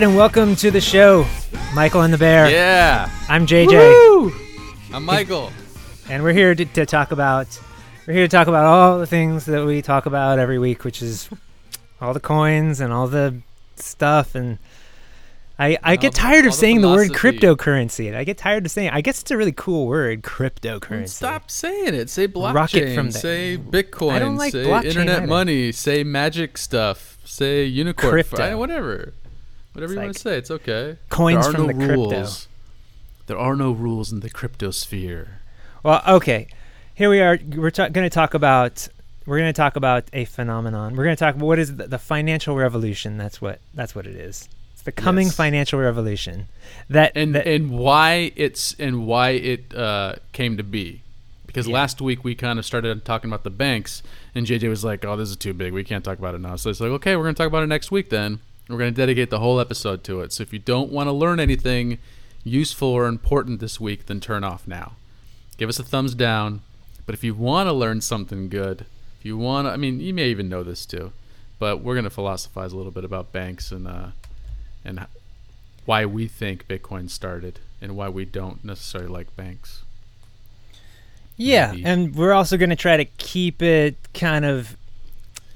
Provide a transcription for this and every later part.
Right, and welcome to the show, Michael and the Bear. Yeah. I'm JJ, Woo! I'm Michael. and we're here to, to talk about we're here to talk about all the things that we talk about every week, which is all the coins and all the stuff. And I I And get all the- tired of all the saying the word cryptocurrency. I get tired of saying. I guess it's a really cool word, cryptocurrency. Stop saying it. Say blockchain. Rocket from the- say Bitcoin. I don't like say blockchain internet either. money. Say magic stuff. Say unicorn. Crypto. Whatever. Whatever It's you want to say. It's okay. coins there are from no the crypto. rules. There are no rules in the crypto sphere. Well, okay. Here we are. We're ta- going to talk about. We're going to talk about a phenomenon. We're going to talk about what is the, the financial revolution. That's what. That's what it is. It's the coming Yes. financial revolution. That and that, and why it's and why it uh, came to be. Because Yeah. last week we kind of started talking about the banks, and JJ was like, "Oh, this is too big. We can't talk about it now." So it's like, "Okay, we're going to talk about it next week then. We're going to dedicate the whole episode to it." So if you don't want to learn anything useful or important this week, then turn off now. Give us a thumbs down. But if you want to learn something good, if you want to, I mean, you may even know this too, but we're going to philosophize a little bit about banks and uh, and why we think Bitcoin started and why we don't necessarily like banks. yeah, maybe. and we're also going to try to keep it kind of.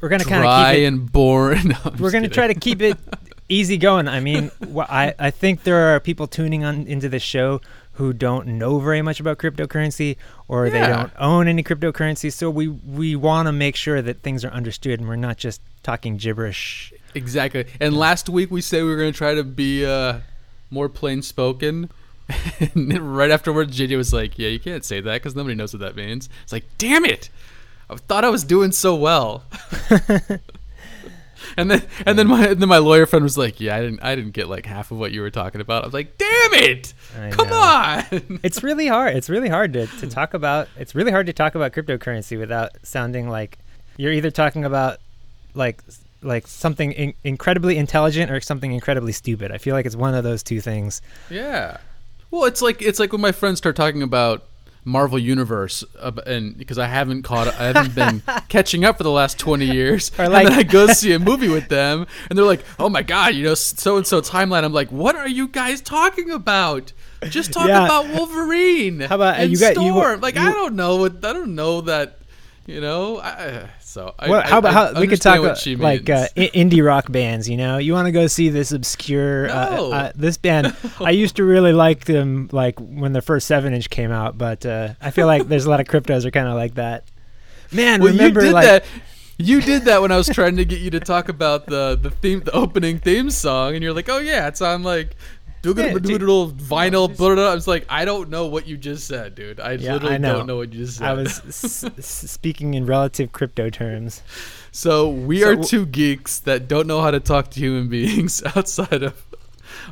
We're going to kind of keep it. and boring. No, we're going to try to keep it easy going. I mean, I I think there are people tuning on into this show who don't know very much about cryptocurrency or they don't own any cryptocurrency. So we we want to make sure that things are understood and we're not just talking gibberish. exactly. And last week we said we were going to try to be uh, more plain spoken. and right afterwards, JJ was like, "Yeah, you can't say that because nobody knows what that means." It's like, "Damn it! I thought I was doing so well." and then and then my and then my lawyer friend was like, "Yeah, I didn't I didn't get like half of what you were talking about." I was like, "Damn it! I Come know. on!" It's really hard. It's really hard to, to talk about. It's really hard to talk about cryptocurrency without sounding like you're either talking about like like something in, incredibly intelligent or something incredibly stupid. I feel like it's one of those two things. Yeah. Well, it's like it's like when my friends start talking about Marvel Universe, uh, and because I haven't caught, I haven't been catching up for the last twenty years, Or and then I go see a movie with them, and they're like, "Oh my god, you know, so and so timeline." I'm like, "What are you guys talking about? Just talk Yeah. about Wolverine." How about- and you got- you- Storm. like I don't know I don't know that. You know, I, so I, Well, how about how we could talk about like uh, indie rock bands? You know, you want to go see this obscure uh, No. uh, this band. I used to really like them, like when the first seven inch came out, but uh, I feel like there's a lot of cryptos are kind of like that. Man, Well, remember you did like that. You did that when I was trying to get you to talk about the the theme, the opening theme song, and you're like, "Oh yeah, it's on like." Yeah, Doodle vinyl. blah, blah, blah. I was like, I don't know what you just said, dude. I Yeah, literally I know. don't know what you just said. I was s- speaking in relative crypto terms. so we So are two geeks that don't know how to talk to human beings outside of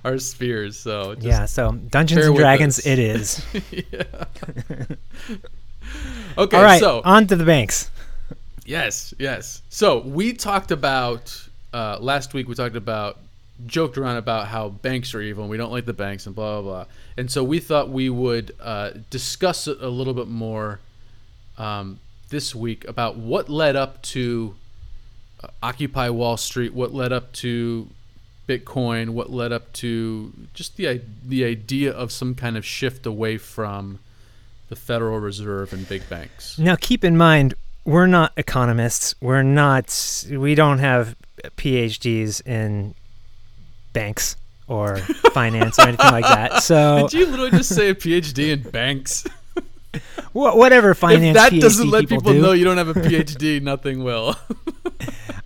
our spheres. So just, yeah, so Dungeons and Dragons, us. it is. okay, All right, so on to the banks. Yes, yes. So we talked about uh, last week. We talked about joked around about how banks are evil and we don't like the banks and blah blah blah. And so we thought we would uh, discuss it a little bit more um, this week about what led up to uh, Occupy Wall Street, what led up to Bitcoin, what led up to just the the idea of some kind of shift away from the Federal Reserve and big banks. Now, keep in mind, we're not economists. We're not. We don't have PhDs in banks or finance or anything like that. So, Did you literally just say a PhD in banks? whatever finance if that PhD doesn't let people, people do, know you don't have a PhD, nothing will.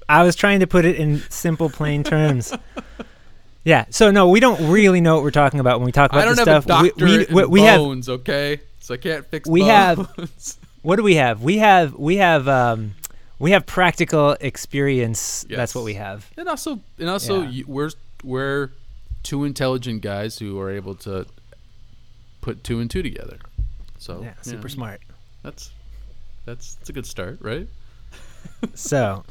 I was trying to put it in simple, plain terms. Yeah. So no, we don't really know what we're talking about when we talk about I don't this have stuff. a We- doctorate we, we, we have bones, okay? So I can't fix We have- what do we have? We have we have um we have practical experience. That's what we have. and also, and also, Yeah. you, we're we're two intelligent guys who are able to put two and two together. So Yeah, super smart. That's that's that's a good start, right? So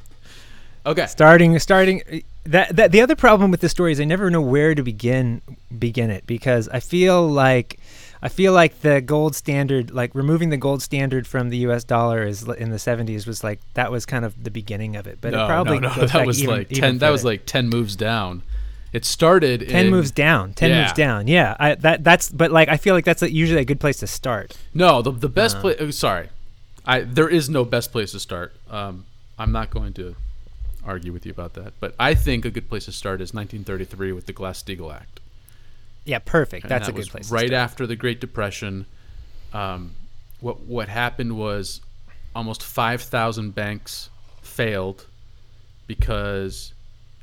Okay. starting starting uh, that, that the other problem with the story is I never know where to begin begin it because I feel like I feel like the gold standard like removing the gold standard from the US dollar is in the 70s was like that was kind of the beginning of it but no, it probably no, no, that was even- like ten. That was like ten moves down. It started ten in, moves down. Ten Yeah. moves down. Yeah, I, that that's. But like, I feel like that's a, usually a good place to start. No, the the best Uh. place. Oh, sorry, I there is no best place to start. Um, I'm not going to argue with you about that, but I think a good place to start is 1933 with the Glass Steagall Act. Yeah, perfect. And That's that a good place. to Right after the Great Depression, um, what what happened was almost 5,000 banks failed because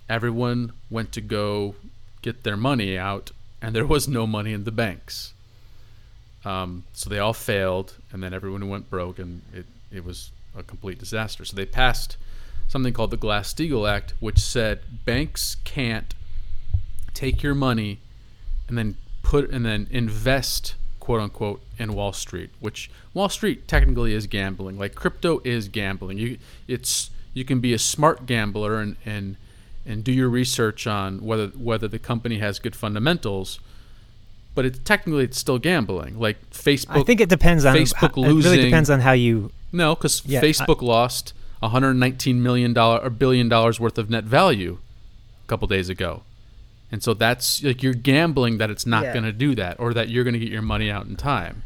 everyone went to go get their money out, and there was no money in the banks. Um, so they all failed, and then everyone went broke, and it, it was a complete disaster. So they passed something called the Glass Steagall Act, which said banks can't take your money and then put and then invest quote unquote in Wall Street, which Wall Street technically is gambling. Like crypto is gambling. You it's you can be a smart gambler and and and do your research on whether whether the company has good fundamentals, but it's technically it's still gambling. Like Facebook I think it depends on Facebook how, It really depends on how you. no, because Yeah, I- Facebook lost 119 million dollar or billion dollars worth of net value a couple days ago, and so that's like you're gambling that it's not Yeah. going to do that or that you're going to get your money out in time.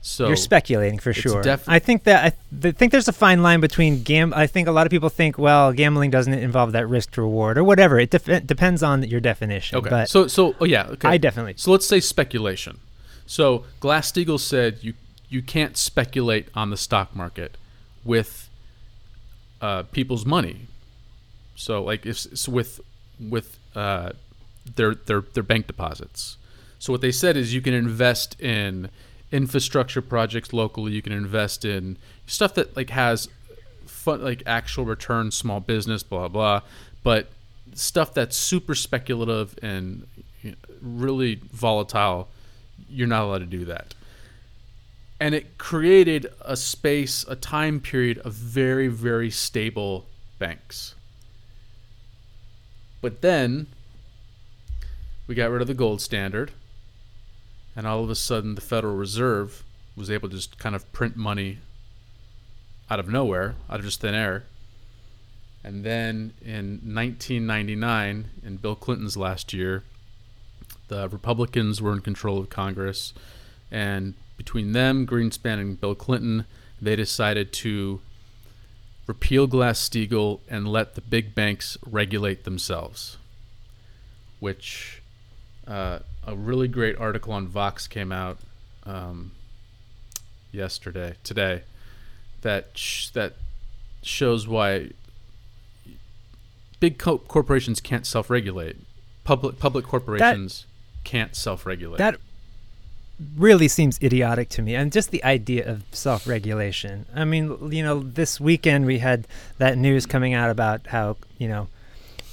So You're speculating for sure. defi- I think that I th- think there's a fine line between gam. I think a lot of people think, well, gambling doesn't involve that risk to reward or whatever. It def- depends on your definition. okay, But so so oh yeah, okay. I definitely. So let's say speculation. So Glass Steagall said you you can't speculate on the stock market with uh, people's money. So like if s- with with uh, their their their bank deposits. So what they said is you can invest in infrastructure projects locally. You can invest in stuff that like has fun, like actual return, small business, blah blah. But stuff that's super speculative and you know, really volatile, you're not allowed to do that. And it created a space, a time period of very, very stable banks. But then we got rid of the gold standard, and all of a sudden the Federal Reserve was able to just kind of print money out of nowhere, out of just thin air. And then in 1999, in Bill Clinton's last year, the Republicans were in control of Congress, and between them, Greenspan, and Bill Clinton, they decided to repeal Glass Steagall and let the big banks regulate themselves. Which uh, a really great article on Vox came out um, yesterday, today, that sh- that shows why big co- corporations can't self-regulate. Public public corporations can't self-regulate. That really seems idiotic to me. And just the idea of self regulation. I mean, you know, this weekend we had that news coming out about how, you know,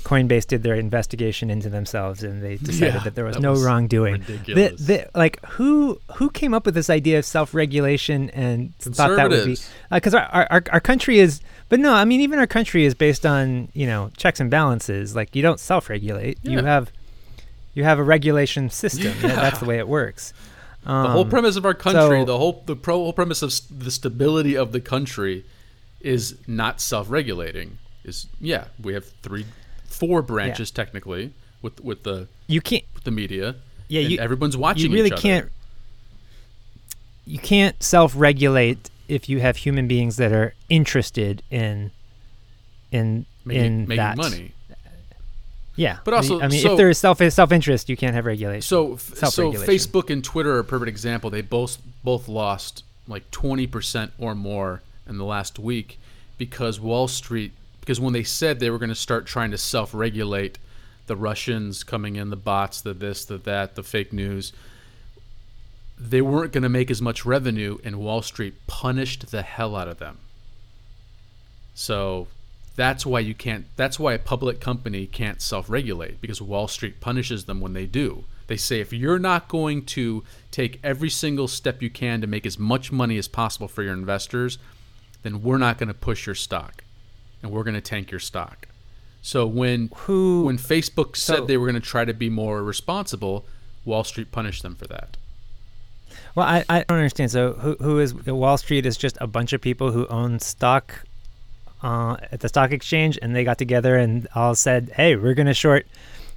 Coinbase did their investigation into themselves and they decided Yeah, that there was that no was wrongdoing. The, the, like who who came up with this idea of self-regulation and thought that would be because our, our our our country is but no I mean even our country is based on you know checks and balances. Like you don't self-regulate. You have you have a regulation system. Yeah, that's the way it works. The whole Um, premise of our country, so- the whole the pro, whole premise of s- the stability of the country, is not self-regulating. Is yeah, we have three, four branches technically with with the you can't with the media. yeah you everyone's watching. you really each other. can't you can't self-regulate if you have human beings that are interested in in making, in making that money. Yeah, But also- I mean, so- if there is self self interest, you can't have regulation. So so. Facebook and Twitter are a perfect example. They both both lost like twenty percent or more in the last week because Wall Street because when they said they were going to start trying to self-regulate the Russians coming in, the bots, the this, the that, the fake news, they weren't going to make as much revenue, and Wall Street punished the hell out of them. So that's why you can't. That's why a public company can't self-regulate because Wall Street punishes them when they do. They say if you're not going to take every single step you can to make as much money as possible for your investors, then we're not going to push your stock, and we're going to tank your stock. So when Who when Facebook said so- they were going to try to be more responsible, Wall Street punished them for that. Well, I, I don't understand. So, who who is Wall Street? Is just a bunch of people who own stock uh, at the stock exchange, and they got together and all said, "Hey, we're going to short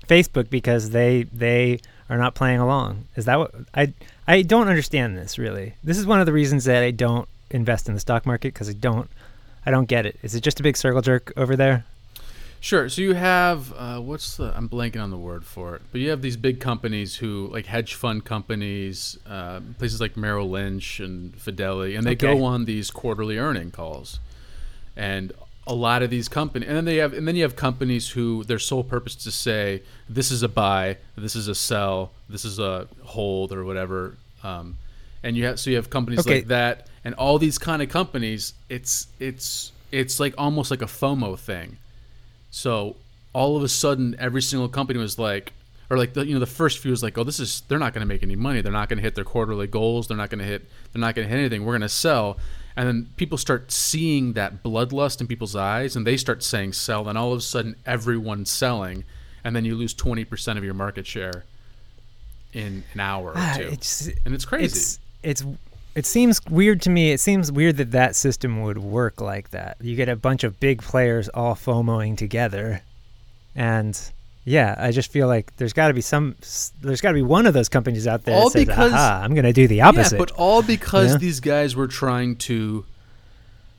Facebook because they they are not playing along. Is that what I I don't understand this really. This is one of the reasons that I don't invest in the stock market because I don't I don't get it. Is it just a big circle jerk over there? Sure. So you have uh, what's the? I'm blanking on the word for it, but you have these big companies who, like hedge fund companies, uh, places like Merrill Lynch and Fidelity, and they Okay. go on these quarterly earning calls, and a lot of these companies, and then they have, and then you have companies who their sole purpose is to say this is a buy, this is a sell, this is a hold or whatever, um, and you have so you have companies Okay. like that, and all these kind of companies, it's it's it's like almost like a FOMO thing. So all of a sudden, every single company was like, or like the, you know, the first few was like, oh, this is they're not going to make any money. They're not going to hit their quarterly goals. They're not going to hit. They're not going to hit anything. We're going to sell. And then people start seeing that bloodlust in people's eyes, and they start saying sell. And all of a sudden, everyone's selling, and then you lose twenty percent of your market share in an hour or Ah, two, it's and it's crazy. it's it's it seems weird to me. It seems weird that that system would work like that. You get a bunch of big players all FOMOing together, and yeah, I just feel like there's got to be some, there's got to be one of those companies out there All that says, because- "Aha, I'm going to do the opposite." Yeah, but all because Yeah. these guys were trying to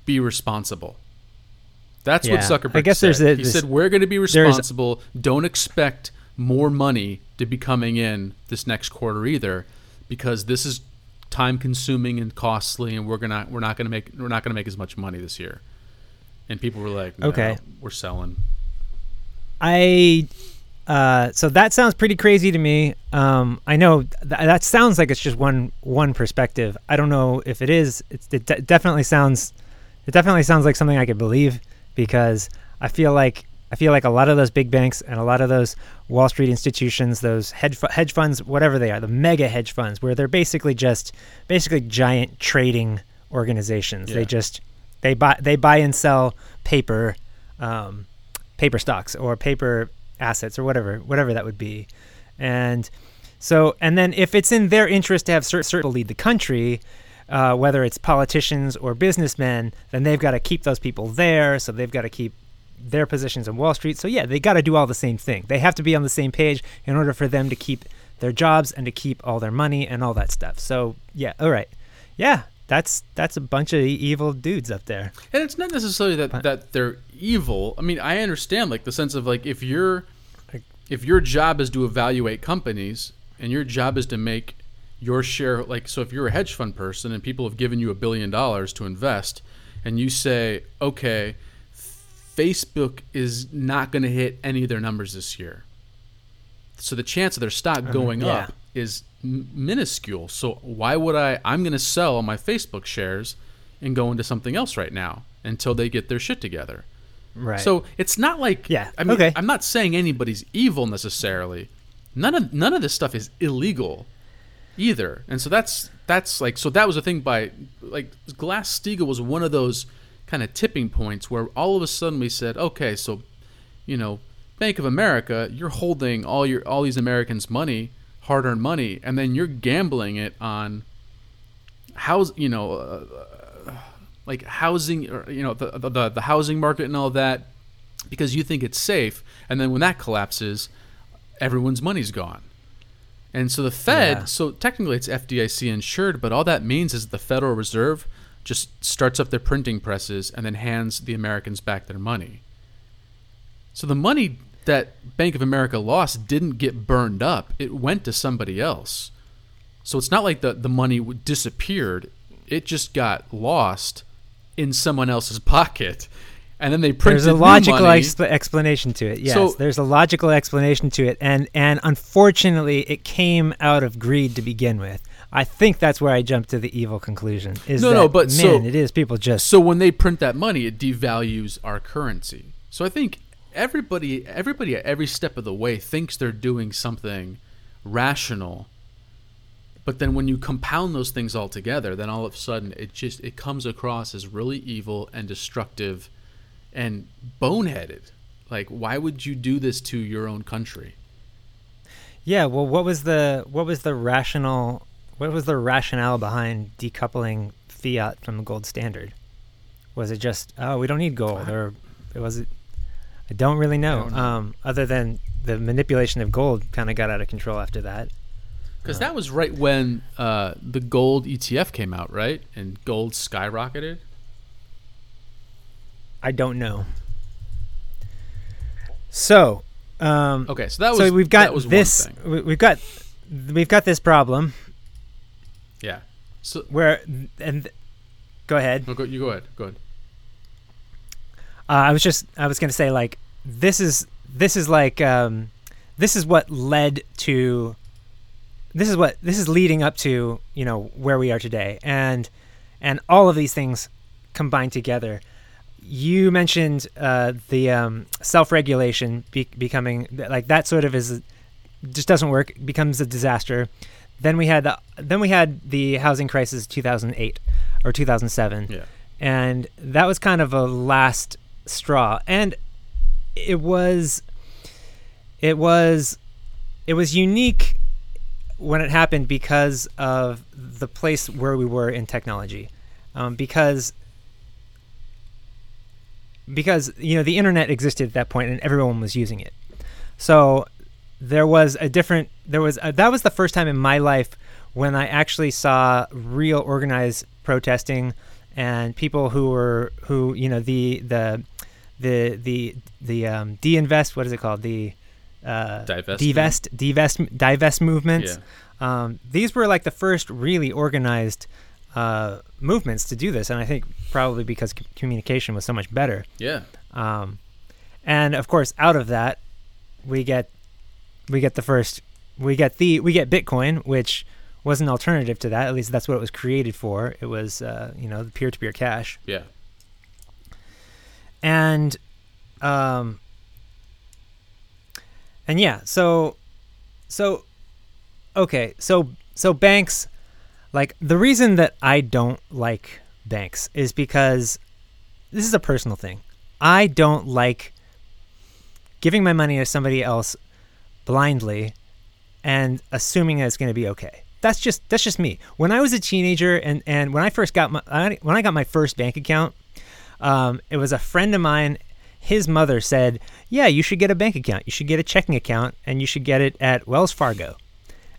be responsible. That's what Yeah. Zuckerberg I guess said. there's a- he this- said we're going to be responsible. Don't expect more money to be coming in this next quarter either, because this is time consuming and costly, and we're gonna we're not gonna make we're not gonna make as much money this year. And people were like, no, Okay. we're selling. I uh, so that sounds pretty crazy to me. Um, I know th- that sounds like it's just one one perspective. I don't know if it is. It's, it de- definitely sounds it definitely sounds like something I could believe because I feel like I feel like a lot of those big banks and a lot of those Wall Street institutions, those hedge hedge funds, whatever they are, the mega hedge funds, where they're basically just basically giant trading organizations. They just they buy they buy and sell paper, um, paper stocks or paper assets or whatever whatever that would be, and so and then if it's in their interest to have certain certain lead the country, uh, whether it's politicians or businessmen, then they've got to keep those people there. So they've got to keep their positions on Wall Street. So yeah, they got to do all the same thing. They have to be on the same page in order for them to keep their jobs and to keep all their money and all that stuff. So yeah, all right, yeah, that's that's a bunch of evil dudes up there. And it's not necessarily that that they're evil. I mean, I understand like the sense of like if your if your job is to evaluate companies and your job is to make your share like so if you're a hedge fund person and people have given you a billion dollars to invest and you say, "Okay, Facebook is not going to hit any of their numbers this year." So the chance of their stock uh-huh. going yeah. up is m- minuscule. So why would I? I'm going to sell my Facebook shares and go into something else right now until they get their shit together. Right. So it's not like Yeah, I mean, okay. I'm not saying anybody's evil necessarily. None of none of this stuff is illegal either. And so that's that's like so that was a thing by like Glass Steagall was one of those kind of tipping points where all of a sudden we said, okay, so you know, Bank of America, you're holding all your all these Americans' money, hard-earned money, and then you're gambling it on house, you know, uh, like housing, or you know, the, the the housing market and all that, because you think it's safe, and then when that collapses, everyone's money's gone. And so the Fed, Yeah. so technically it's FDIC insured, but all that means is the Federal Reserve just starts up their printing presses and then hands the Americans back their money. So the money that Bank of America lost didn't get burned up, it went to somebody else. So it's not like the, the money disappeared, it just got lost in someone else's pocket. And then they printed money. there's a logical explanation to it. Yes, So- there's a logical explanation to it, and and unfortunately, it came out of greed to begin with. I think that's where I jumped to the evil conclusion. Is No, that, no, but man, so- it is people just So when they print that money, it devalues our currency. So I think everybody, everybody at every step of the way thinks they're doing something rational. But then when you compound those things all together, then all of a sudden it just it comes across as really evil and destructive and boneheaded. Like why would you do this to your own country? Yeah, well, what was the what was the rational what was the rationale behind decoupling fiat from the gold standard? Was it just oh we don't need gold or it was it? I don't really know. don't know. Um, other than the manipulation of gold kind of got out of control after that. Because that was right when uh, the gold ETF came out, right? And gold skyrocketed. I don't know. So, um, Okay, so that was so we've got this. One thing. we- We've got we've got this problem Yeah. So where and go ahead. no, go, you go ahead. Go ahead. Uh, I was just I was gonna say like this is this is like um, this is what led to this is what this is leading up to you know where we are today and and all of these things combined together. You mentioned uh, the um, self-regulation be- becoming like that sort of is just doesn't work becomes a disaster. Then we had the then we had the housing crisis 2008 or 2007 Yeah. and that was kind of a last straw. And it was it was it was unique when it happened because of the place where we were in technology. Um, because because you know the internet existed at that point and everyone was using it. So there was a different there was a, that was the first time in my life when i actually saw real organized protesting and people who were who you know the the the the the um, de-invest what is it called the uh, Divestment? divest divest divest movements Yeah. um, these were like the first really organized uh, movements to do this and i think probably because c- communication was so much better Yeah. um, and of course, out of that, we get we get the first we get the we get Bitcoin, which was an alternative to that. At least that's what it was created for. It was uh, you know the peer-to-peer cash, Yeah. and um, and yeah, so so okay, so so banks like the reason that I don't like banks is because this is a personal thing. I don't like giving my money to somebody else blindly and assuming that it's going to be okay. That's just that's just me. When I was a teenager and and when I first got my when I got my first bank account, um, it was a friend of mine. His mother said, "Yeah, you should get a bank account. You should get a checking account, and you should get it at Wells Fargo.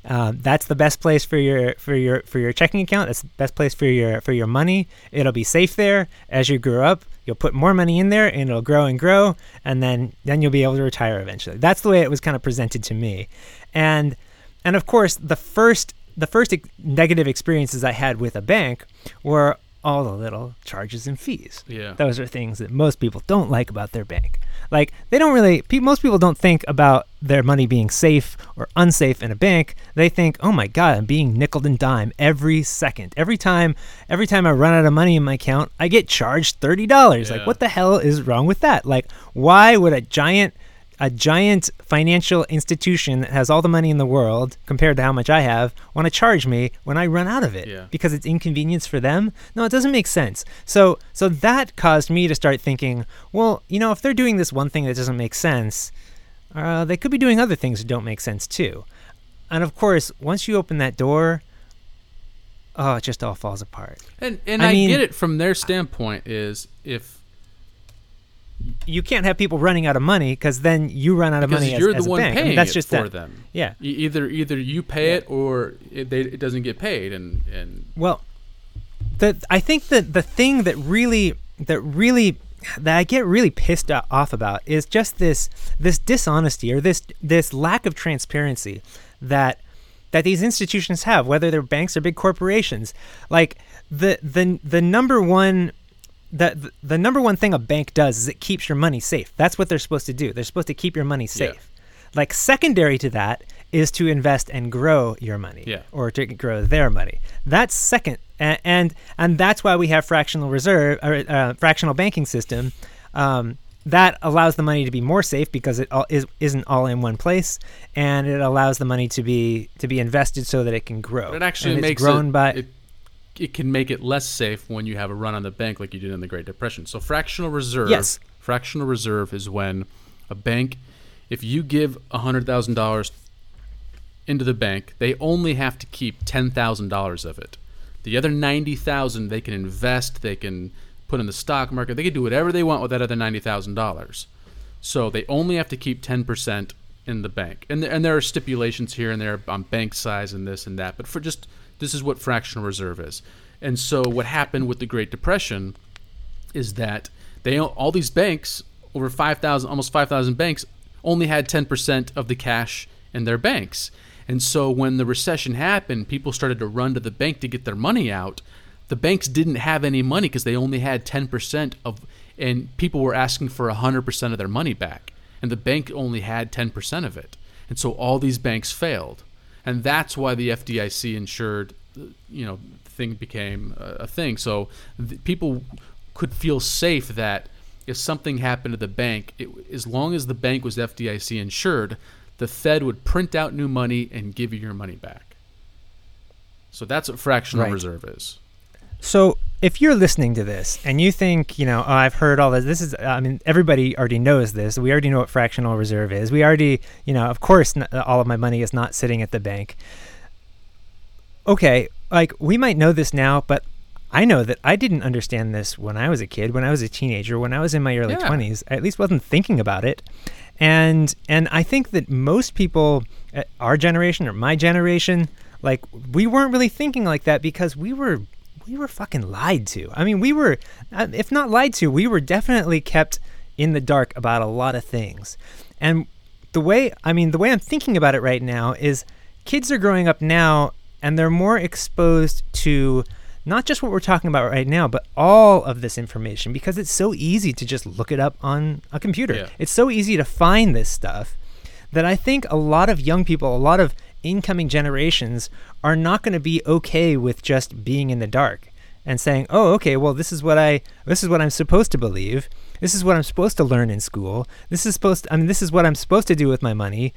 Um, that's the best place for your for your for your checking account. That's the best place for your for your money. It'll be safe there. As you grow up, you'll put more money in there, and it'll grow and grow, and then then you'll be able to retire eventually. That's the way it was kind of presented to me, and and of course the first the first negative experiences I had with a bank were all the little charges and fees. Yeah. Those are things that most people don't like about their bank. Like they don't really. Pe- most people don't think about their money being safe or unsafe in a bank. They think, "Oh my God, I'm being nickel and dime every second. Every time, every time I run out of money in my account, I get charged thirty dollars. Like, what the hell is wrong with that? Like, why would a giant a giant financial institution that has all the money in the world compared to how much I have want to charge me when I run out of it Yeah. because it's inconvenience for them. No, it doesn't make sense. So so that caused me to start thinking, well, you know, if they're doing this one thing that doesn't make sense, uh, they could be doing other things that don't make sense too. And of course, once you open that door, oh, it just all falls apart. And and I I, mean- get it from their standpoint is if You can't have people running out of money because then you run out of because money you're as the a one bank. I paying mean, that's just for that. them. Yeah. Either either you pay Yeah. it or it, they, it doesn't get paid, and and Well, the I think that the thing that really that really that I get really pissed off about is just this this dishonesty or this this lack of transparency that that these institutions have, whether they're banks or big corporations. Like the the the number one the, the number one thing a bank does is it keeps your money safe. That's what they're supposed to do. They're supposed to keep your money Yeah. safe. Like secondary to that is to invest and grow your money Yeah. or to grow their money. That's second, and and, and that's why we have fractional reserve or uh, fractional banking system. Um, that allows the money to be more safe because it all is isn't all in one place, and it allows the money to be to be invested so that it can grow. it actually and it's makes grown it, by it it can make it less safe when you have a run on the bank like you did in the Great Depression. So fractional reserve, Yes. fractional reserve is when a bank, if you give hundred thousand dollars into the bank, they only have to keep ten thousand dollars of it. The other ninety thousand they can invest, they can put in the stock market, they can do whatever they want with that other ninety thousand dollars. So they only have to keep ten percent in the bank, and and there are stipulations here and there on bank size and this and that. But for just this is what fractional reserve is. And so what happened with the Great Depression is that they all these banks over 5,000 almost 5,000 banks only had 10% of the cash in their banks. And so when the recession happened, people started to run to the bank to get their money out. The banks didn't have any money because they only had 10% of and people were asking for 100% of their money back and the bank only had 10% of it. And so all these banks failed. And that's why the FDIC insured you know thing became a, thing. So people could feel safe that if something happened to the bank, it, as long as the bank was FDIC insured, the Fed would print out new money and give you your money back. So that's what fractional right. reserve is. So if you're listening to this and you think, you know, oh, I've heard all this, this is, I mean, everybody already knows this. We already know what fractional reserve is. We already, you know, of course, uh, all of my money is not sitting at the bank. Okay, like we might know this now, but I know that I didn't understand this when I was a kid, when I was a teenager, when I was in my early yeah. 20s. I at least wasn't thinking about it. And and I think that most people uh, our generation or my generation, like we weren't really thinking like that because we were we were fucking lied to. I mean, we were uh, if not lied to, we were definitely kept in the dark about a lot of things. And the way I mean, the way I'm thinking about it right now is kids are growing up now and they're more exposed to not just what we're talking about right now, but all of this information because it's so easy to just look it up on a computer. Yeah. It's so easy to find this stuff that I think a lot of young people, a lot of incoming generations are not going to be okay with just being in the dark and saying, "Oh, okay, well this is what I this is what I'm supposed to believe. This is what I'm supposed to learn in school. This is supposed to, I mean this is what I'm supposed to do with my money.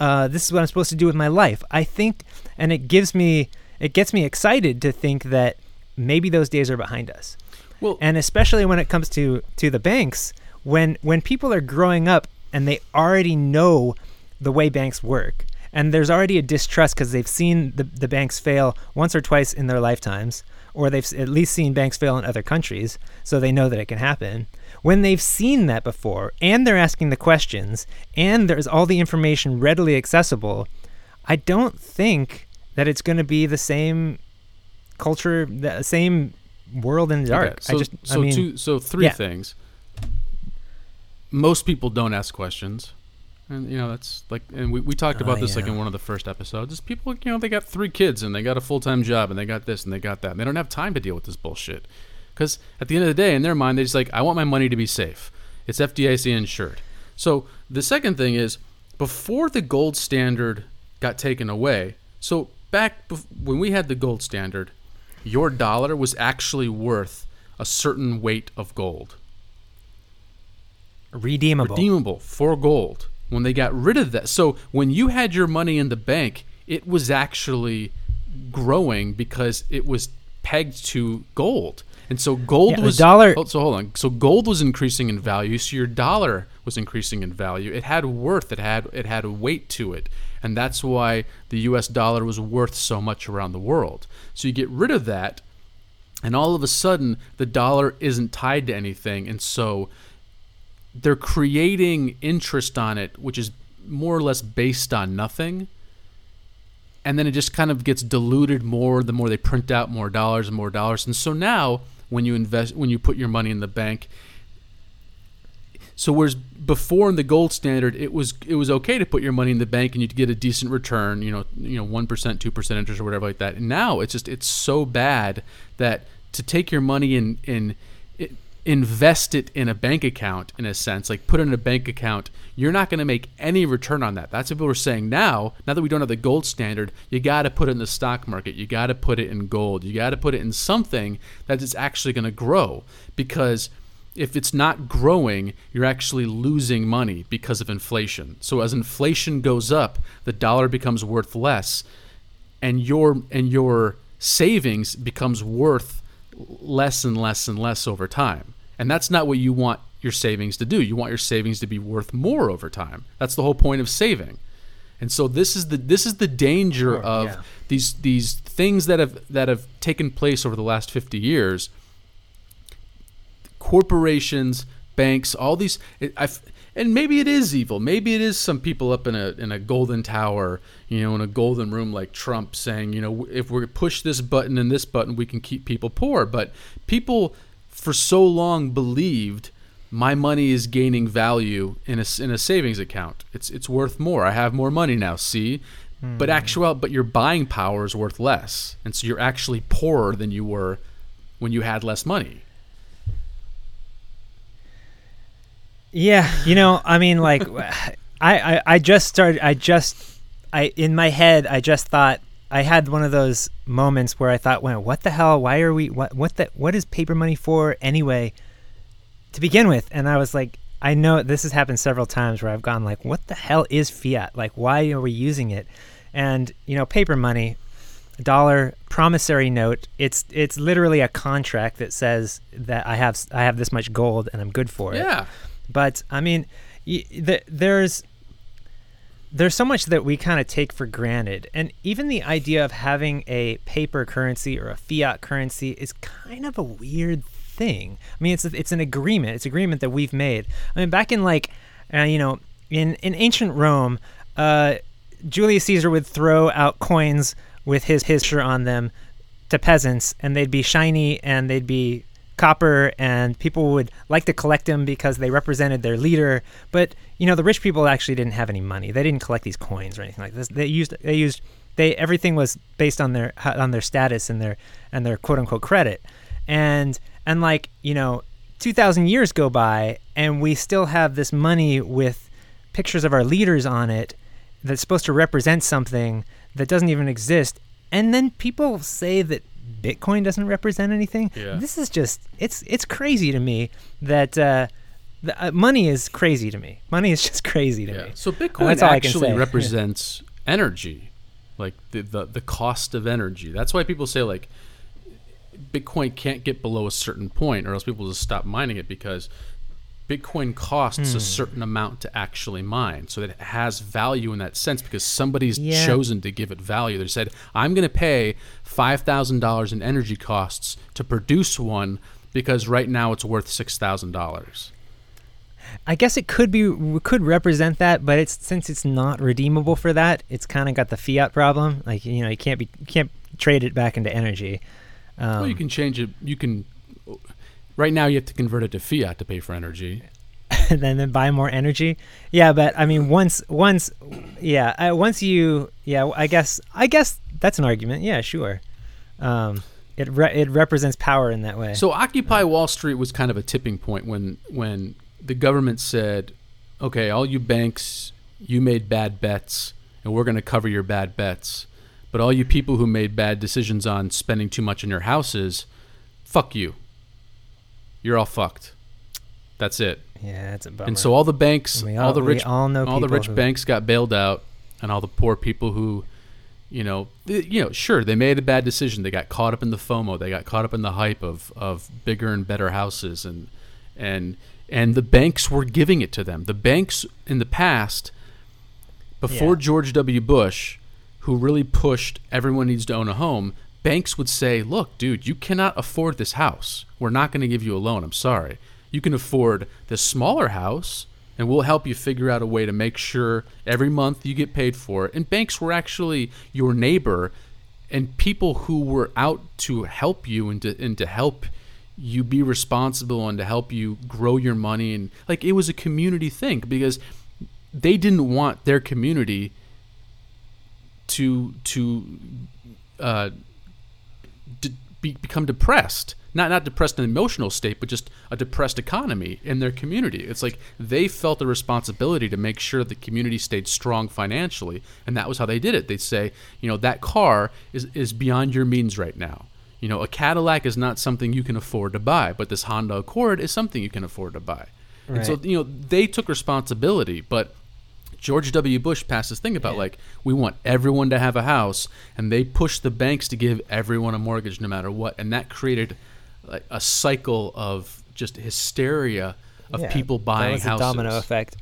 Uh, this is what I'm supposed to do with my life." I think and it gives me it gets me excited to think that maybe those days are behind us. Well, and especially when it comes to to the banks, when when people are growing up and they already know the way banks work, and there's already a distrust because they've seen the, the banks fail once or twice in their lifetimes, or they've at least seen banks fail in other countries, so they know that it can happen. When they've seen that before, and they're asking the questions, and there's all the information readily accessible, I don't think that it's going to be the same culture, the same world in the dark. Okay, so, I just, so I mean, two, so three yeah. things. Most people don't ask questions. And you know that's like, and we, we talked about uh, this yeah. like in one of the first episodes. Is people, you know, they got three kids and they got a full time job and they got this and they got that. And they don't have time to deal with this bullshit. Because at the end of the day, in their mind, they're just like, I want my money to be safe. It's FDIC insured. So the second thing is, before the gold standard got taken away, so back bef- when we had the gold standard, your dollar was actually worth a certain weight of gold. Redeemable. Redeemable for gold. When they got rid of that. So when you had your money in the bank, it was actually growing because it was pegged to gold. And so gold yeah, was dollar. Oh, so hold on. So gold was increasing in value. So your dollar was increasing in value. It had worth. It had it had a weight to it and that's why the US dollar was worth so much around the world. So you get rid of that, and all of a sudden the dollar isn't tied to anything, and so they're creating interest on it, which is more or less based on nothing. And then it just kind of gets diluted more the more they print out more dollars and more dollars. And so now when you invest when you put your money in the bank, so whereas before in the gold standard, it was it was okay to put your money in the bank and you'd get a decent return, you know, you know, one percent, two percent interest or whatever like that. And now it's just it's so bad that to take your money in, in invest it in a bank account in a sense, like put it in a bank account, you're not going to make any return on that. That's what we're saying now. Now that we don't have the gold standard, you got to put it in the stock market. You got to put it in gold. You got to put it in something that is actually going to grow because if it's not growing, you're actually losing money because of inflation. So as inflation goes up, the dollar becomes worth less, and your and your savings becomes worth less and less and less over time. And that's not what you want your savings to do. You want your savings to be worth more over time. That's the whole point of saving. And so this is the this is the danger sure, of yeah. these these things that have that have taken place over the last 50 years corporations, banks, all these. I, and maybe it is evil. Maybe it is some people up in a in a golden tower, you know, in a golden room like Trump saying, you know, if we push this button and this button, we can keep people poor. But people for so long believed my money is gaining value in a in a savings account. It's it's worth more. I have more money now. See, but hmm. actual, but your buying power is worth less, and so you're actually poorer than you were when you had less money. Yeah, you know, I mean, like, I, I, I just started. I just, I in my head, I just thought I had one of those moments where I thought, "Well, what the hell? Why are we? What, what the? What is paper money for anyway?" To begin with, and I was like, I know this has happened several times where I've gone like, "What the hell is fiat? Like, why are we using it?" And you know, paper money, dollar promissory note. It's it's literally a contract that says that I have I have this much gold and I'm good for it. Yeah, But I mean, y- th- there's there's so much that we kind of take for granted, and even the idea of having a paper currency or a fiat currency is kind of a weird thing. I mean, it's it's an agreement. It's an agreement that we've made. I mean, back in like, uh, you know, in in ancient Rome, uh, Julius Caesar would throw out coins with his his picture on them to peasants, and they'd be shiny and they'd be copper, and people would like to collect them because they represented their leader. But you know, the rich people actually didn't have any money; they didn't collect these coins or anything like this. They used they used they everything was based on their on their status and their and their quote unquote credit, and and like you know, two thousand years go by, and we still have this money with pictures of our leaders on it that's supposed to represent something that doesn't even exist and then people say that bitcoin doesn't represent anything Yeah. this is just it's it's crazy to me that uh, the, uh money is crazy to me money is just crazy to yeah. me So Bitcoin that's all I can actually represents energy, like the, the the cost of energy. That's why people say like Bitcoin can't get below a certain point, or else people just stop mining it because Bitcoin costs Hmm. a certain amount to actually mine, so that it has value in that sense because somebody's Yeah. chosen to give it value. They said, "I'm going to pay five thousand dollars in energy costs to produce one." Because right now it's worth six thousand dollars. I guess it could be could represent that, but it's since it's not redeemable for that, it's kind of got the fiat problem. Like you know, you can't be you can't trade it back into energy. Um, well, you can change it. You can. Right now, you have to convert it to fiat to pay for energy. and then, then buy more energy. Yeah, but I mean, once once, yeah, uh, once you, yeah, I guess I guess that's an argument. Yeah, sure. Um, it re- it represents power in that way. So Occupy Wall Street was kind of a tipping point when when the government said, "Okay, all you banks, you made bad bets, and we're going to cover your bad bets. But all you people who made bad decisions on spending too much in your houses, fuck you. You're all fucked. That's it." yeah, that's a bummer. And so all the banks, all, all- the rich, all know all the rich who- banks got bailed out, and all the poor people who, you know, th- you know, sure they made a bad decision. They got caught up in the FOMO. They got caught up in the hype of of bigger and better houses, and and and the banks were giving it to them. The banks in the past, before Yeah. George W. Bush, who really pushed everyone needs to own a home. Banks would say, "Look, dude, you cannot afford this house. We're not going to give you a loan. I'm sorry. You can afford this smaller house, and we'll help you figure out a way to make sure every month you get paid for it." And banks were actually your neighbor and people who were out to help you and to, and to help you be responsible and to help you grow your money and like it was a community thing because they didn't want their community to to uh, be, become depressed. Not not depressed in an emotional state, but just a depressed economy in their community. It's like they felt a responsibility to make sure the community stayed strong financially, and that was how they did it. They'd say, you know, that car is is beyond your means right now. You know, a Cadillac is not something you can afford to buy, but this Honda Accord is something you can afford to buy. And so, you know, they took responsibility, but George W. Bush passed this thing about Yeah. like we want everyone to have a house, and they pushed the banks to give everyone a mortgage no matter what, and that created like, a cycle of just hysteria of Yeah, people that buying was a houses. domino effect.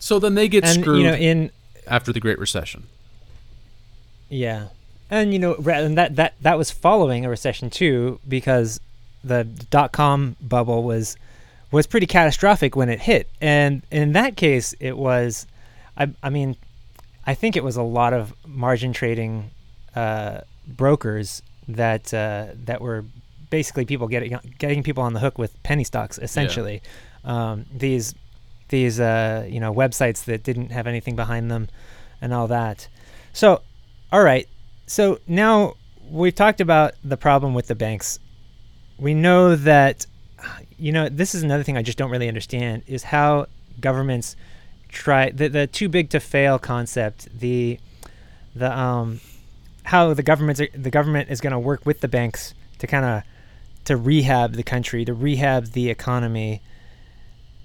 So then they get And screwed you know, in after the Great Recession. Yeah, and you know, and that that that was following a recession too, because the dot com bubble was was pretty catastrophic when it hit. And in that case, it was, I, I mean, I think it was a lot of margin trading uh, brokers that uh, that were basically people getting getting people on the hook with penny stocks essentially. Um, these these uh, you know websites that didn't have anything behind them and all that. So, all right. So now we've talked about the problem with the banks. We know that you know this is another thing I just don't really understand is how governments try the the too big to fail concept. The the um how the government's the government is going to work with the banks to kind of to rehab the country, to rehab the economy,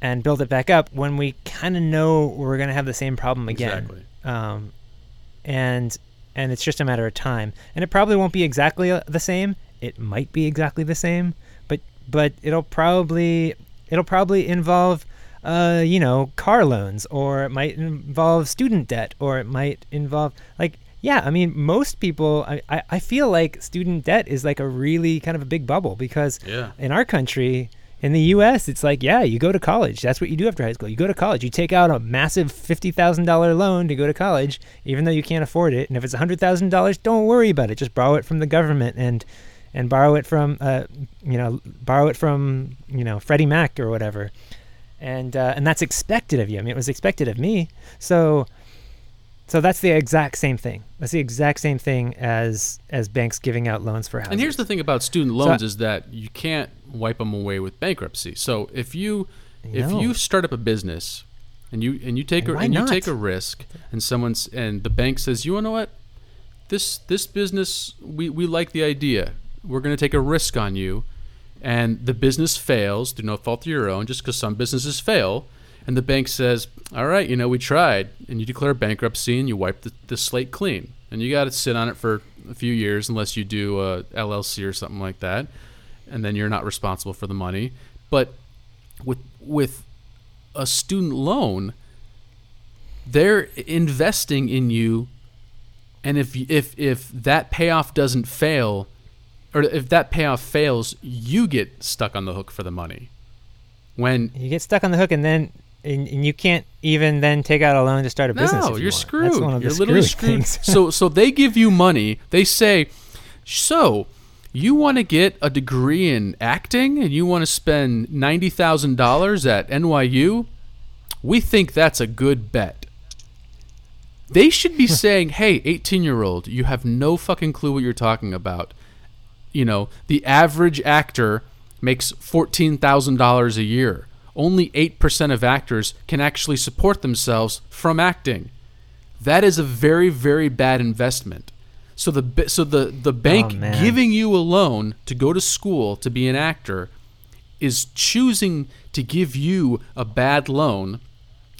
and build it back up when we kind of know we're going to have the same problem again. Exactly. Um, and and it's just a matter of time. And it probably won't be exactly uh, the same. It might be exactly the same, but but it'll probably it'll probably involve uh, you know car loans, or it might involve student debt, or it might involve like yeah. I mean, most people. I I, I feel like student debt is like a really kind of a big bubble because Yeah. in our country in the US it's like yeah you go to college that's what you do after high school you go to college you take out a massive $50,000 loan to go to college even though you can't afford it and if it's $100,000 don't worry about it just borrow it from the government and and borrow it from uh, you know borrow it from you know Freddie Mac or whatever and uh, and that's expected of you I mean it was expected of me so so that's the exact same thing that's the exact same thing as as banks giving out loans for houses And here's the thing about student loans is that you can't wipe them away with bankruptcy. So if you if No. you start up a business and you and you take And a and you not? take a risk and someone's and the bank says, "You know what? This this business we we like the idea. We're going to take a risk on you." And the business fails through no fault of your own just because some businesses fail. And the bank says, all right, you know, we tried. And you declare bankruptcy and you wipe the, the slate clean. And you got to sit on it for a few years unless you do a LLC or something like that. And then you're not responsible for the money. But with with a student loan, they're investing in you. And if if if that payoff doesn't fail, or if that payoff fails, you get stuck on the hook for the money. When You get stuck on the hook, and then and, and you can't even then take out a loan to start a business. no, you you're want. screwed. That's one of you're literally screwed. so so they give you money. They say, so you want to get a degree in acting and you want to spend ninety thousand dollars at NYU. We think that's a good bet. They should be saying, "Hey, 18-year-old, you have no fucking clue what you're talking about. You know, the average actor makes $14,000 a year. Only 8% of actors can actually support themselves from acting. That is a very very bad investment. So the so the the bank Oh, giving you a loan to go to school to be an actor is choosing to give you a bad loan.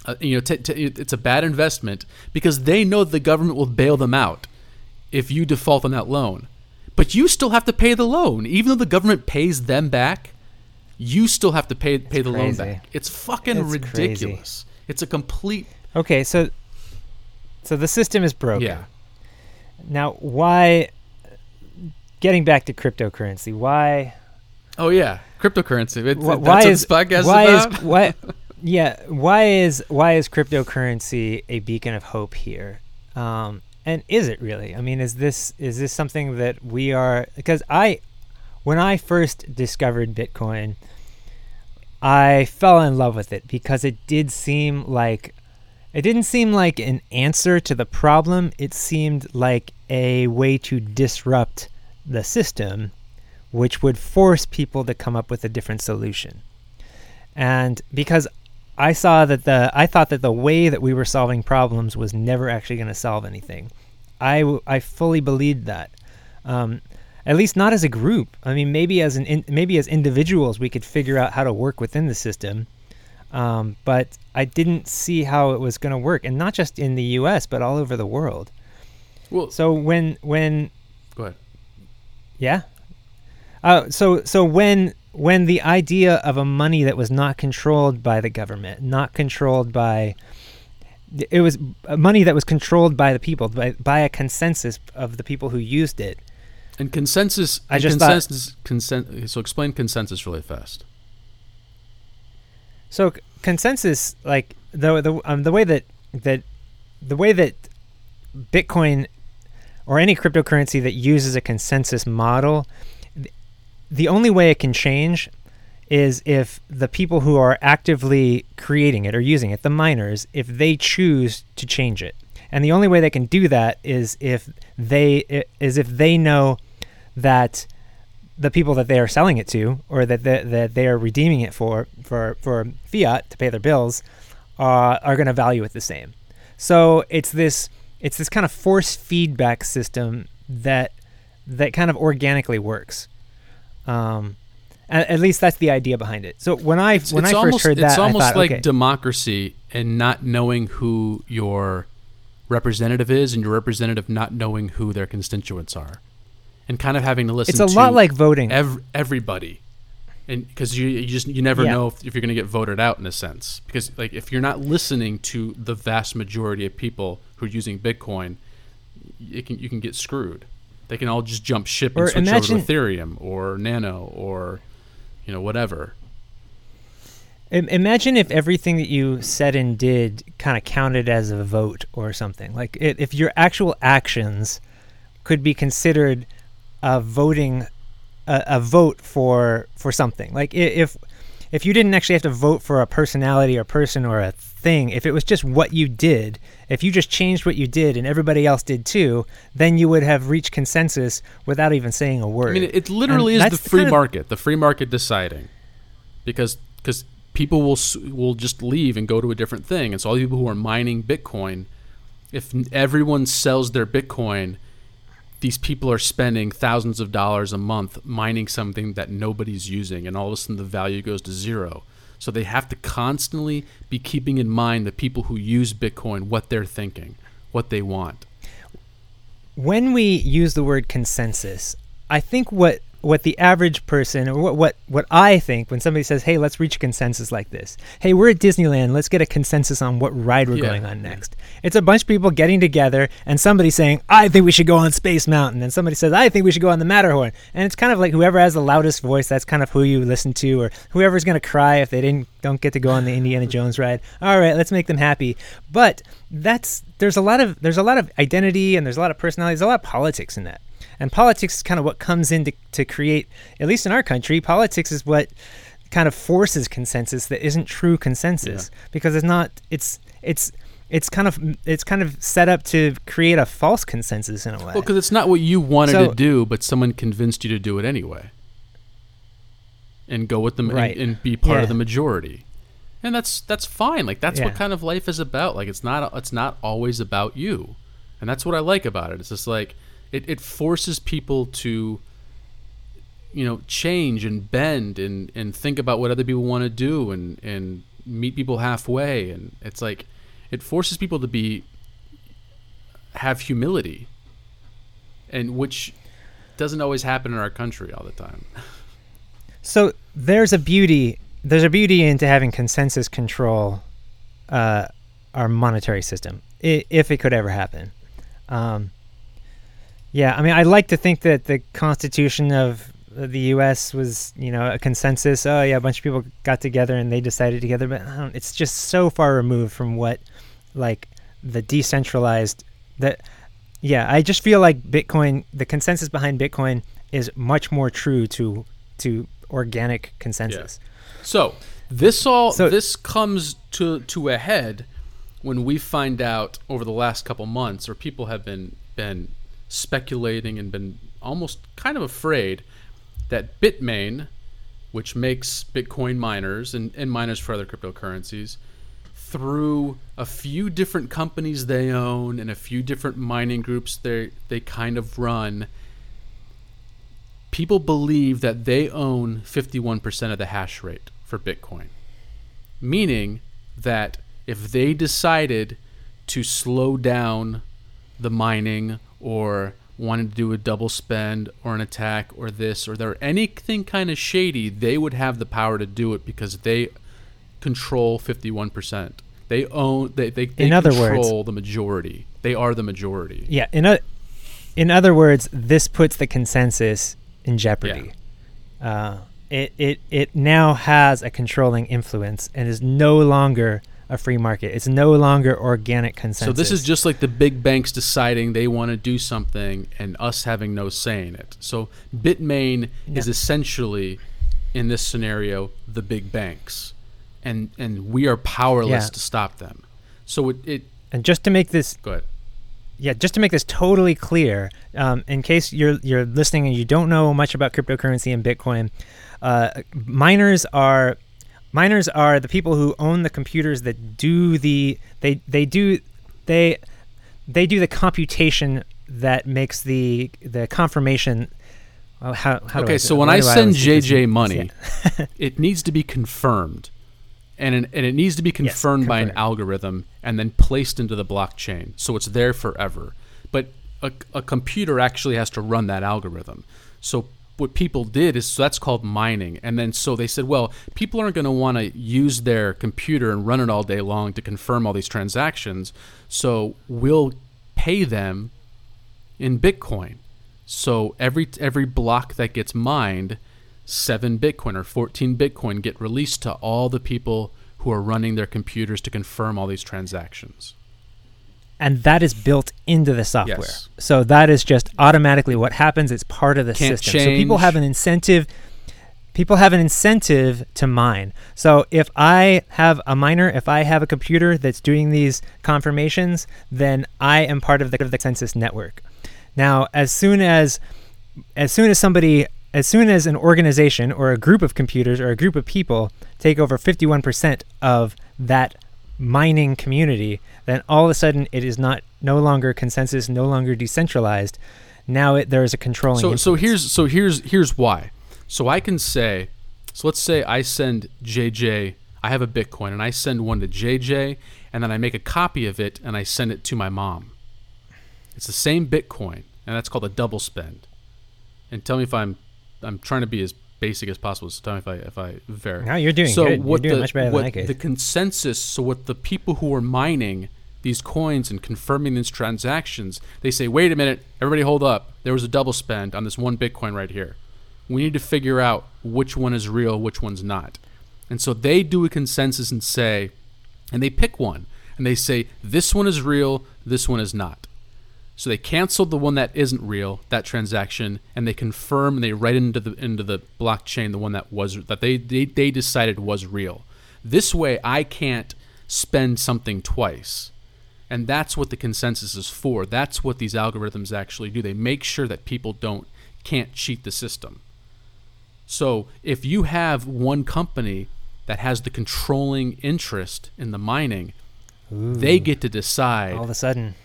Uh, you know, t- t- it's a bad investment because they know the government will bail them out if you default on that loan. But you still have to pay the loan, even though the government pays them back. You still have to pay pay the loan back. It's fucking It's crazy. ridiculous. It's a complete Okay, so so the system is broken. yeah. Now, why? Getting back to cryptocurrency, why? Oh yeah, cryptocurrency. It, why what is this podcast is why about. is why? Yeah, why is why is cryptocurrency a beacon of hope here? Um, and is it really? I mean, is this is this something that we are? Because I, when I first discovered Bitcoin, I fell in love with it because it did seem like it didn't seem like an answer to the problem. It seemed like a way to disrupt the system, which would force people to come up with a different solution. And because I saw that the I thought that the way that we were solving problems was never actually going to solve anything. I I fully believed that. Um, at least not as a group. I mean, maybe as an in, maybe as individuals we could figure out how to work within the system. Um, but I didn't see how it was going to work, and not just in the U.S. but all over the world. Well, So when when go ahead. yeah. Uh, so so when when the idea of a money that was not controlled by the government, not controlled by it was money that was controlled by the people, by, by a consensus of the people who used it. And consensus. I and just thought- consensus. Consent. So explain consensus really fast. So c- consensus, like the the um, the way that that the way that Bitcoin or any cryptocurrency that uses a consensus model, the only way it can change is if the people who are actively creating it or using it, the miners, if they choose to change it. And the only way they can do that is if they is if they know that the people that they are selling it to or that they, that they are redeeming it for for for fiat to pay their bills uh, are going to value it the same. So it's this it's this kind of force feedback system that that kind of organically works. Um, at, at least that's the idea behind it. So when I It's, when it's I first heard that, it's almost thought, like okay, democracy and not knowing who your representative is, and your representative not knowing who their constituents are, and kind of having to listen. it's a to lot like voting. ev- everybody, and because you, you just you never Yeah. know if, if you're going to get voted out in a sense. Because like if you're not listening to the vast majority of people who are using Bitcoin, you can you can get screwed. They can all just jump ship and Or switch imagine- over to Ethereum or Nano or you know whatever. Imagine if everything that you said and did kind of counted as a vote or something. Like if your actual actions could be considered a voting, a, a vote for for something. Like if if you didn't actually have to vote for a personality or person or a thing, if it was just what you did, if you just changed what you did and everybody else did too, then you would have reached consensus without even saying a word. I mean, it, it literally And is the free kind of- market, the free market deciding, because because people will will just leave and go to a different thing, and so all the people who are mining Bitcoin, if everyone sells their Bitcoin, these people are spending thousands of dollars a month mining something that nobody's using, and all of a sudden the value goes to zero. So they have to constantly be keeping in mind the people who use Bitcoin, what they're thinking, what they want. when we use the word consensus, I think what what the average person or what, what what I think when somebody says, "Hey, let's reach a consensus like this." Hey, we're at Disneyland. Let's get a consensus on what ride we're Yeah, going on next. It's a bunch of people getting together and somebody saying, "I think we should go on Space Mountain," and somebody says, "I think we should go on the Matterhorn." And it's kind of like whoever has the loudest voice, that's kind of who you listen to, or whoever's going to cry if they didn't don't get to go on the Indiana Jones ride. All right, let's make them happy. But that's there's a lot of there's a lot of identity and there's a lot of personality. There's a lot of politics in that. And politics is kind of what comes in to, to create, at least in our country, politics is what kind of forces consensus that isn't true consensus because it's not it's it's it's kind of it's kind of set up to create a false consensus in a way. Well, because it's not what you wanted So- to do, but someone convinced you to do it anyway, and go with them and- Right. and, be part Yeah. of the majority, and that's that's fine. Like that's what kind of life is about. Like it's not it's not always about you, and that's what I like about it. It's just like it, it forces people to you know change and bend and and think about what other people want to do and and meet people halfway and it's like it forces people to be have humility and which doesn't always happen in our country all the time So there's a beauty there's a beauty into having consensus control uh, our monetary system, if it could ever happen. Um, yeah, I mean, I like to think that the Constitution of the U.S. was, you know, a consensus. Oh yeah, a bunch of people got together and they decided together, but I don't, it's just so far removed from what, like, the decentralized. That, yeah, I just feel like Bitcoin, the consensus behind Bitcoin, is much more true to to organic consensus. so this all So- this comes to to a head when we find out over the last couple months or people have been been speculating and been almost kind of afraid that bitmain which makes bitcoin miners and, and miners for other cryptocurrencies through a few different companies they own and a few different mining groups they they kind of run people believe that they own 51% of the hash rate for bitcoin. Meaning that if they decided to slow down the mining or wanted to do a double spend or an attack or this or there anything kind of shady they would have the power to do it because they control 51% they own they, they, they In other words- the majority they are the majority Yeah. In o- in other words, this puts the consensus in jeopardy. Uh, it, it it now has a controlling influence and is no longer a free market. It's no longer organic consensus. So this is just like the big banks deciding they want to do something and us having no say in it. So Bitmain Yeah. is essentially in this scenario the big banks. And and we are powerless Yeah. to stop them. So it, it and just to make this go ahead. yeah, just to make this totally clear, um, in case you're you're listening and you don't know much about cryptocurrency and Bitcoin, uh, miners are miners are the people who own the computers that do the they they do they they do the computation that makes the the confirmation. Oh, how, how do I Okay, so when I do send? JJ money, Yeah. it needs to be confirmed. And, it- and it needs to be confirmed by an algorithm and then placed into the blockchain. So it's there forever. But a, a computer actually has to run that algorithm. So what people did is so that's called mining. And then so they said, well, people aren't going to want to use their computer and run it all day long to confirm all these transactions. So we'll pay them in Bitcoin. So every every block that gets mined, seven Bitcoin or fourteen Bitcoin get released to all the people who are running their computers to confirm all these transactions. And that is built into the software. Yes. So that is just automatically what happens. It's part of the Can't system. So people have an incentive. People have an incentive to mine. So if I have a miner, if I have a computer that's doing these confirmations, then I am part of the, of the census network. Now, as soon as as soon as somebody as soon as an organization or a group of computers or a group of people take over 51% of that mining community then all of a sudden it is not no longer consensus no longer decentralized now it, there is a controlling So so here's so here's here's why. So I can say, so let's say I send JJ. I have a Bitcoin and I send one to JJ, and then I make a copy of it and I send it to my mom. It's the same Bitcoin, and that's called a double spend. And tell me if I'm I'm trying to be as basic as possible. So tell me if I if I vary. now you're doing so good. What you're doing the, much better what than I could. the consensus so what the people who are mining these coins and confirming these transactions they say wait a minute everybody hold up. There was a double spend on this one bitcoin right here. We need to figure out which one is real which one's not. And so they do a consensus and say and they pick one and they say this one is real this one is not so they canceled the one that isn't real, that transaction, and they confirm and they write into the into the blockchain the one that was that they, they, they decided was real. This way I can't spend something twice. And that's what the consensus is for. That's what these algorithms actually do. They make sure that people don't can't cheat the system. So if you have one company that has the controlling interest in the mining, they get to decide all of a sudden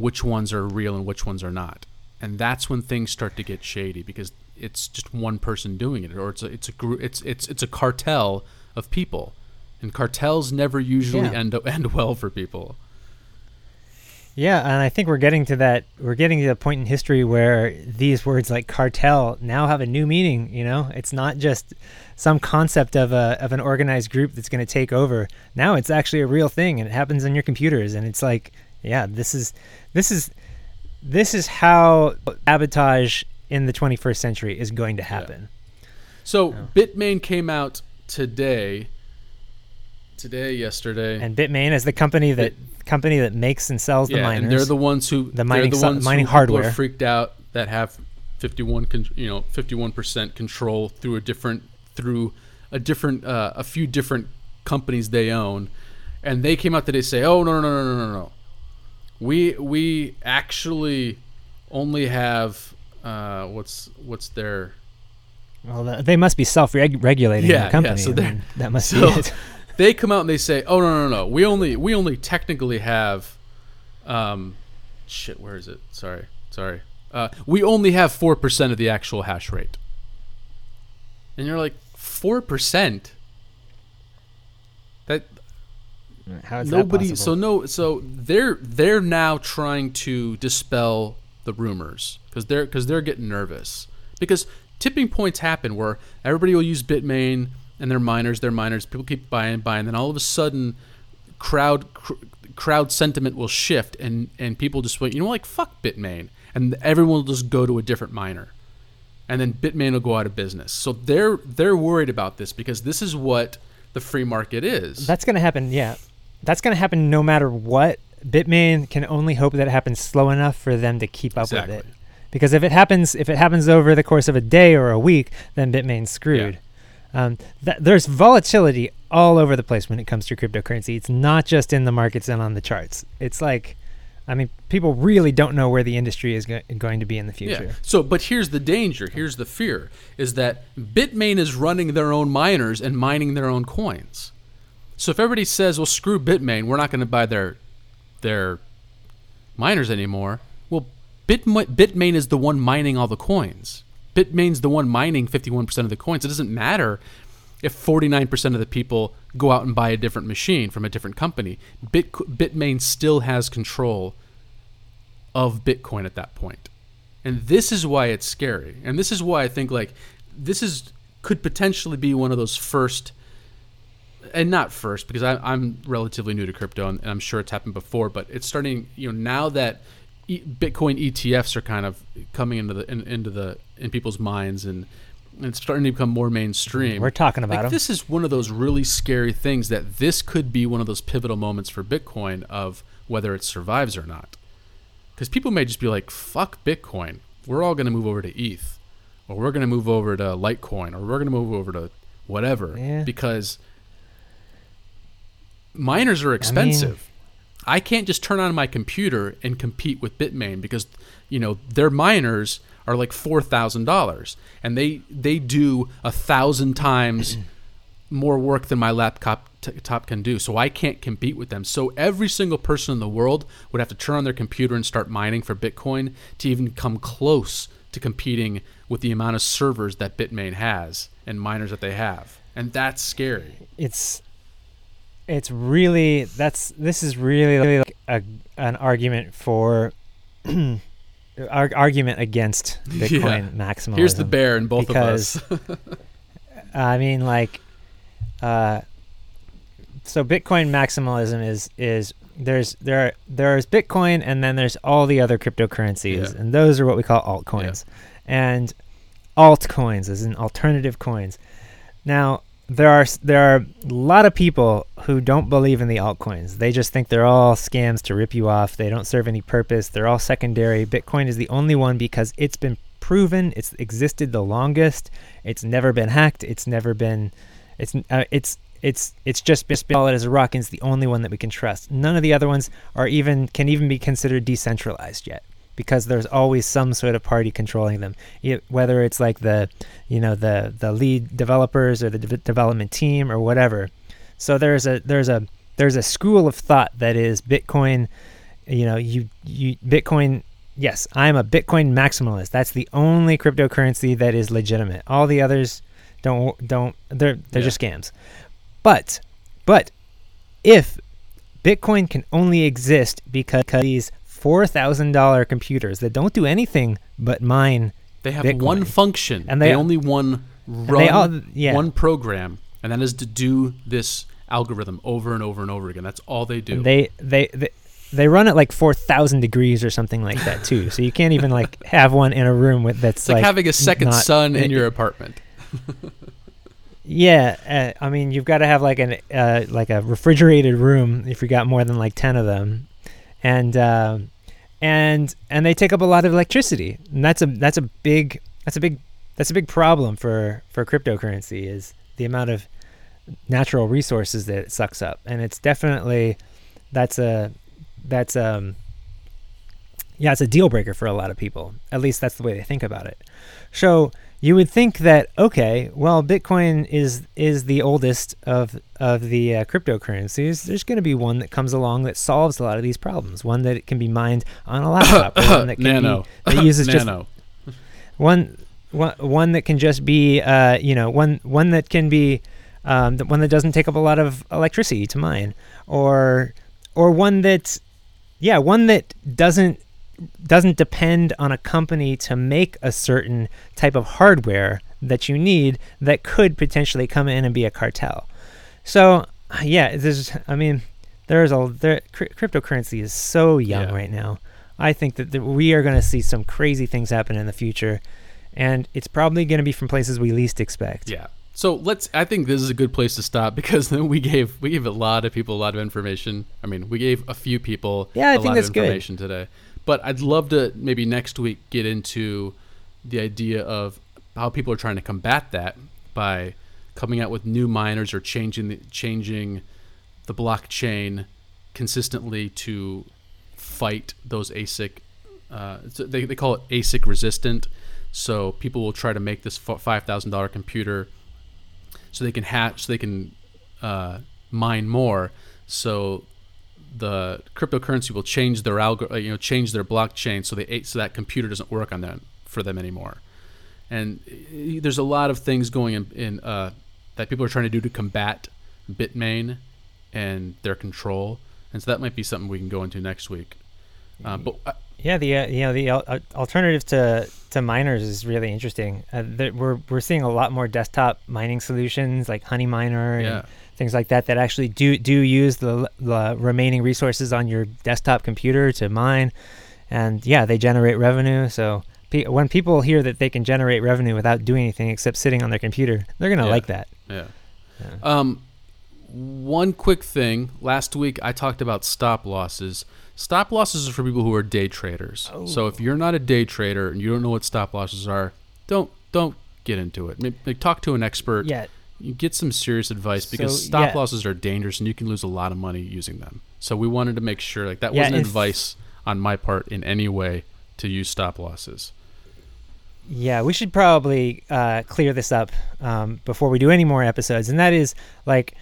which ones are real and which ones are not. And that's when things start to get shady because it's just one person doing it, or it's a it's a group it's it's it's a cartel of people, and cartels never usually Yeah. end end well for people. Yeah, and I think we're getting to that. We're getting to the point in history where these words like cartel now have a new meaning. You know, it's not just some concept of a of an organized group that's going to take over. Now it's actually a real thing, and it happens on your computers. And it's like, yeah, this is this is this is how sabotage in the 21st century is going to happen. So Yeah. Bitmain came out today, today, yesterday. And Bitmain is the company that company that makes and sells the yeah, miners. and they're the ones who The mining they're the so- ones mining who people are hardware. freaked out that have 51 con- you know 51 percent control through a different through a different uh, a few different companies they own and they came out today say oh no no no no no no we we actually only have uh, what's what's their well they must be self-regulating yeah, company. yeah so mean, that must so be it. they come out and they say oh no no no we only we only technically have um shit where is it? Sorry sorry. Uh, we only have 4% of the actual hash rate. And you're like 4% How is nobody. that So no. So they're they're now trying to dispel the rumors because they're because they're getting nervous because tipping points happen where everybody will use Bitmain and their miners, their miners. People keep buying and buying. Then all of a sudden, crowd cr- crowd sentiment will shift and and people just went, you know, like fuck Bitmain, and everyone will just go to a different miner. and then Bitmain will go out of business. So they're they're worried about this because this is what the free market is. That's going to happen. Yeah, that's going to happen no matter what. Bitmain can only hope that it happens slow enough for them to keep up exactly. with it. Because if it happens, if it happens over the course of a day or a week, then Bitmain's screwed. Um, th- there's volatility all over the place when it comes to cryptocurrency. It's not just in the markets and on the charts. It's like, I mean, people really don't know where the industry is go- going to be in the future. Yeah. So, but here's the danger. Here's the fear: is that Bitmain is running their own miners and mining their own coins. So if everybody says, "Well, screw Bitmain, we're not going to buy their their miners anymore," well, Bitma- Bitmain is the one mining all the coins. Bitmain's the one mining 51% of the coins. It doesn't matter if 49% of the people go out and buy a different machine from a different company. Bit- Bitmain still has control of Bitcoin at that point. And this is why it's scary. And this is why I think like this is could potentially be one of those first and not first because I, I'm relatively new to crypto and, and I'm sure it's happened before, but it's starting. You know, now that e- Bitcoin ETFs are kind of coming into the in, into the in people's minds and, and it's starting to become more mainstream. We're talking about like, them. This is one of those really scary things that this could be one of those pivotal moments for Bitcoin of whether it survives or not. Because people may just be like, "Fuck Bitcoin, we're all going to move over to ETH, or we're going to move over to Litecoin, or we're going to move over to whatever," Yeah. because miners are expensive. I can't just turn on my computer and compete with Bitmain because you know their miners are like four thousand dollars, and they they do a thousand times more work than my laptop t- top can do. So I can't compete with them. So every single person in the world would have to turn on their computer and start mining for Bitcoin to even come close to competing with the amount of servers that Bitmain has and miners that they have, and that's scary. it's it's really that's this is really like a an argument for ar- argument against Bitcoin maximalism. Here's the bear in both because- of us. I mean, like, uh, so Bitcoin maximalism is is there's there there's Bitcoin and then there's all the other cryptocurrencies Yeah. and those are what we call altcoins, and altcoins as in alternative coins. Now there are there are a lot of people who don't believe in the altcoins. They just think they're all scams to rip you off. They don't serve any purpose. They're all secondary. Bitcoin is the only one because it's been proven. It's existed the longest. It's never been hacked. It's never been. It's uh, it's it's it's just been solid as a rock. And it's the only one that we can trust. None of the other ones are even can even be considered decentralized yet because there's always some sort of party controlling them. It, whether it's like the you know the the lead developers or the de- development team or whatever. So there's a there's a there's a school of thought that is Bitcoin. You know, you you Bitcoin. Yes, I'm a Bitcoin maximalist. That's the only cryptocurrency that is legitimate. All the others don't don't they're they're Yeah. just scams. But but if Bitcoin can only exist because these four thousand dollar computers that don't do anything but mine They have Bitcoin. one function, And they- they, only one run, they all yeah one program, and that is to do this algorithm over and over and over again. That's all they do. And they they they they run at like four thousand degrees or something like that too. so you can't even like have one in a room with that's it's like, having a second sun in it- your apartment. Yeah, uh, I mean you've got to have like an uh, like a refrigerated room if you got more than like ten of them, and uh, and and they take up a lot of electricity, and that's a that's a big that's a big that's a big problem for for cryptocurrency is the amount of natural resources that it sucks up, and it's definitely that's a that's um yeah it's a deal breaker for a lot of people. At least that's the way they think about it. So you would think that okay, well, Bitcoin is is the oldest of of the uh, cryptocurrencies. There's going to be one that comes along that solves a lot of these problems. One that can be mined on a laptop. or one that can Nano. Be, that uses just Nano. one one one that can just be uh, you know one one that can be um, the one that doesn't take up a lot of electricity to mine or or one that yeah one that doesn't doesn't depend on a company to make a certain type of hardware that you need that could potentially come in and be a cartel so yeah there's i mean there's a there, cr- cryptocurrency is so young Yeah. right now i think that, that we are going to see some crazy things happen in the future and it's probably going to be from places we least expect. Yeah. So let's. I think this is a good place to stop because we gave we gave a lot of people a lot of information. I mean, we gave a few people Yeah, I a think lot that's of good. information today. But I'd love to maybe next week get into the idea of how people are trying to combat that by coming out with new miners or changing the changing the blockchain consistently to fight those ASIC. Uh, they they call it ASIC resistant. So people will try to make this five thousand dollar computer so they can hash, so they can uh, mine more. So the cryptocurrency will change their algor- you know, change their blockchain, so they so that computer doesn't work on them for them anymore. And uh, there's a lot of things going in, in uh, that people are trying to do to combat Bitmain and their control, and so that might be something we can go into next week. Uh, but uh, Yeah, the uh, you know the al- uh, alternative to to miners is really interesting. Uh, there, we're we're seeing a lot more desktop mining solutions like Honey Miner yeah, and things like that that actually do do use the, the remaining resources on your desktop computer to mine, and yeah, they generate revenue. So pe- when people hear that they can generate revenue without doing anything except sitting on their computer, they're gonna Yeah. like that. yeah. Yeah. Um, one quick thing. Last week I talked about stop losses. Stop losses are for people who are day traders. Oh. So if you're not a day trader and you don't know what stop losses are, don't don't get into it. Maybe, talk to an expert. Yeah, get some serious advice because So, stop yeah. losses are dangerous and you can lose a lot of money using them. So we wanted to make sure like that Yeah, wasn't advice on my part in any way to use stop losses. Yeah, we should probably uh, clear this up um, before we do any more episodes, and that is like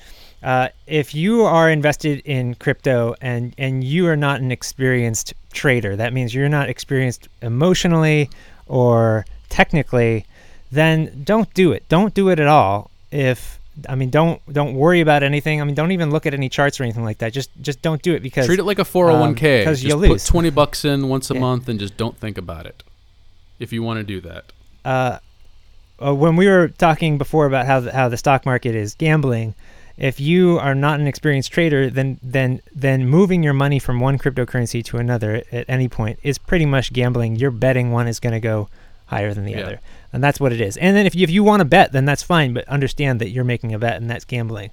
uh, if you are invested in crypto and and you are not an experienced trader, that means you're not experienced emotionally or technically, then don't do it. Don't do it at all. If I mean, don't don't worry about anything. I mean, don't even look at any charts or anything like that. Just just don't do it because Treat it like a 401k. 'cause Because you'll put lose. 20 bucks in once a Yeah. month and just don't think about it. If you want to do that. uh, uh, when we were talking before about how the, how the stock market is gambling, if you are not an experienced trader, then then then moving your money from one cryptocurrency to another at any point is pretty much gambling. You're betting one is going to go higher than the Yeah. other, and that's what it is. And then if you, if you want to bet, then that's fine, but understand that you're making a bet, and that's gambling.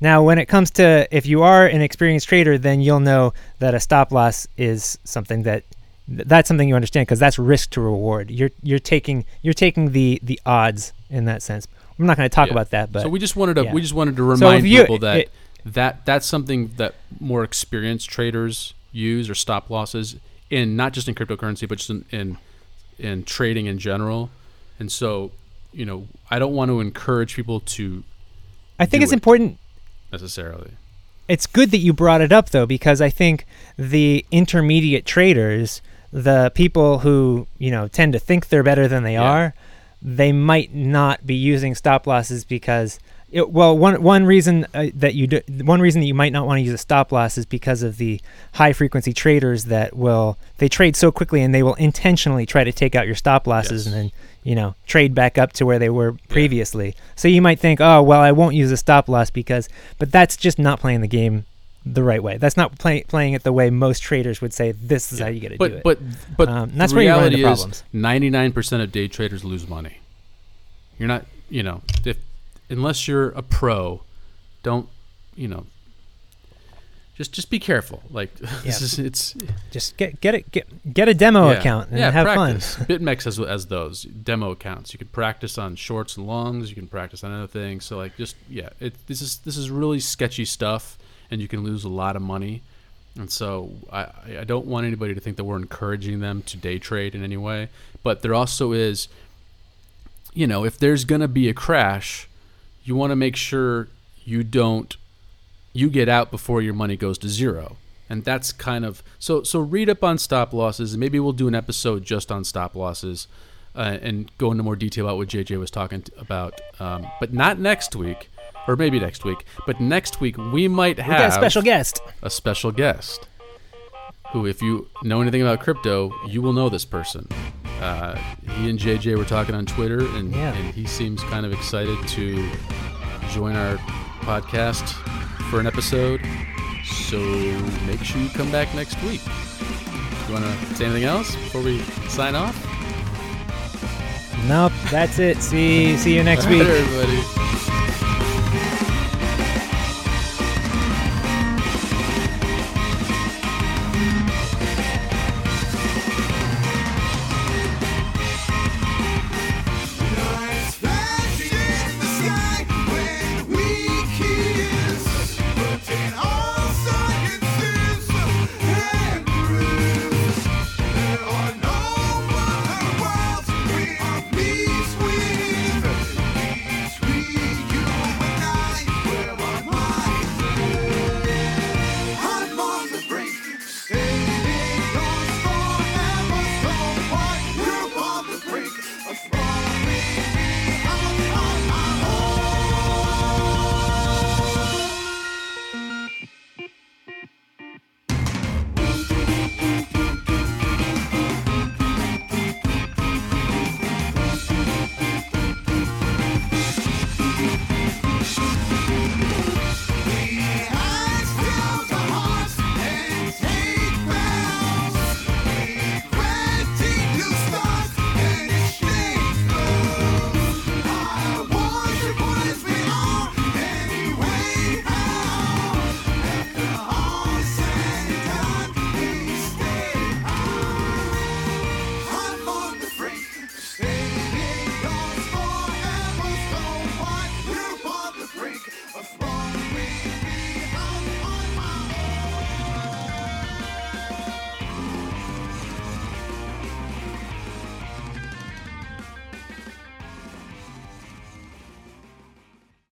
Now, when it comes to if you are an experienced trader, then you'll know that a stop loss is something that that's something you understand because that's risk to reward. You're you're taking you're taking the the odds in that sense. I'm not going to talk Yeah. about that, but so we just wanted to yeah. we just wanted to remind if you- people that it- that that's something that more experienced traders use or stop losses in not just in cryptocurrency but just in in, in trading in general. And so, you know, I don't want to encourage people to I think it's it. important. necessarily. It's good that you brought it up though because I think the intermediate traders, the people who you know tend to think they're better than they Yeah. are, they might not be using stop losses because. It, well, one one reason uh, that you do, one reason that you might not want to use a stop loss is because of the high frequency traders that will they trade so quickly and they will intentionally try to take out your stop losses Yes. and then you know trade back up to where they were previously. So you might think, oh well, I won't use a stop loss because, but that's just not playing the game the right way. That's not play, playing it the way most traders would say. This is Yeah. how you got to do it. but but Um, the that's where you run into reality is problems. 99% of day traders lose money. You're not, you know, if unless you're a pro, don't, you know, just just be careful. Like this is it's just get get it get get a demo yeah. account and yeah, have practice. fun. BitMEX has as those demo accounts. You can practice on shorts and longs. You can practice on other things. So like just yeah, it this is this is really sketchy stuff, and you can lose a lot of money. And so I I don't want anybody to think that we're encouraging them to day trade in any way. But there also is, you know, if there's gonna be a crash, you want to make sure you don't you get out before your money goes to zero and that's kind of so so read up on stop losses and maybe we'll do an episode just on stop losses uh, and go into more detail about what jj was talking t- about um, but not next week or maybe next week but next week we might We have got a special guest. a special guest who if you know anything about crypto you will know this person uh, he and jj were talking on twitter and, Yeah. and he seems kind of excited to join our podcast for an episode so make sure you come back next week you want to say anything else before we sign off Nope, that's it. See see you next All right, week. everybody.